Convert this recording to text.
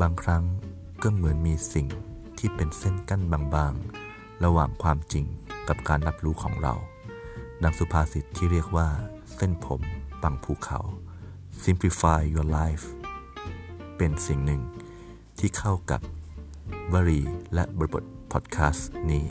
บางครั้งก็เหมือนมีสิ่งที่เป็นเส้นกั้นบางๆ ระหว่างความจริงกับการรับรู้ของเรา ดังสุภาษิตที่เรียกว่า เส้นผมปังภูเขา simplify your life เป็นสิ่งหนึ่งที่เข้ากับวลีและบริบทพอดแคสต์นี้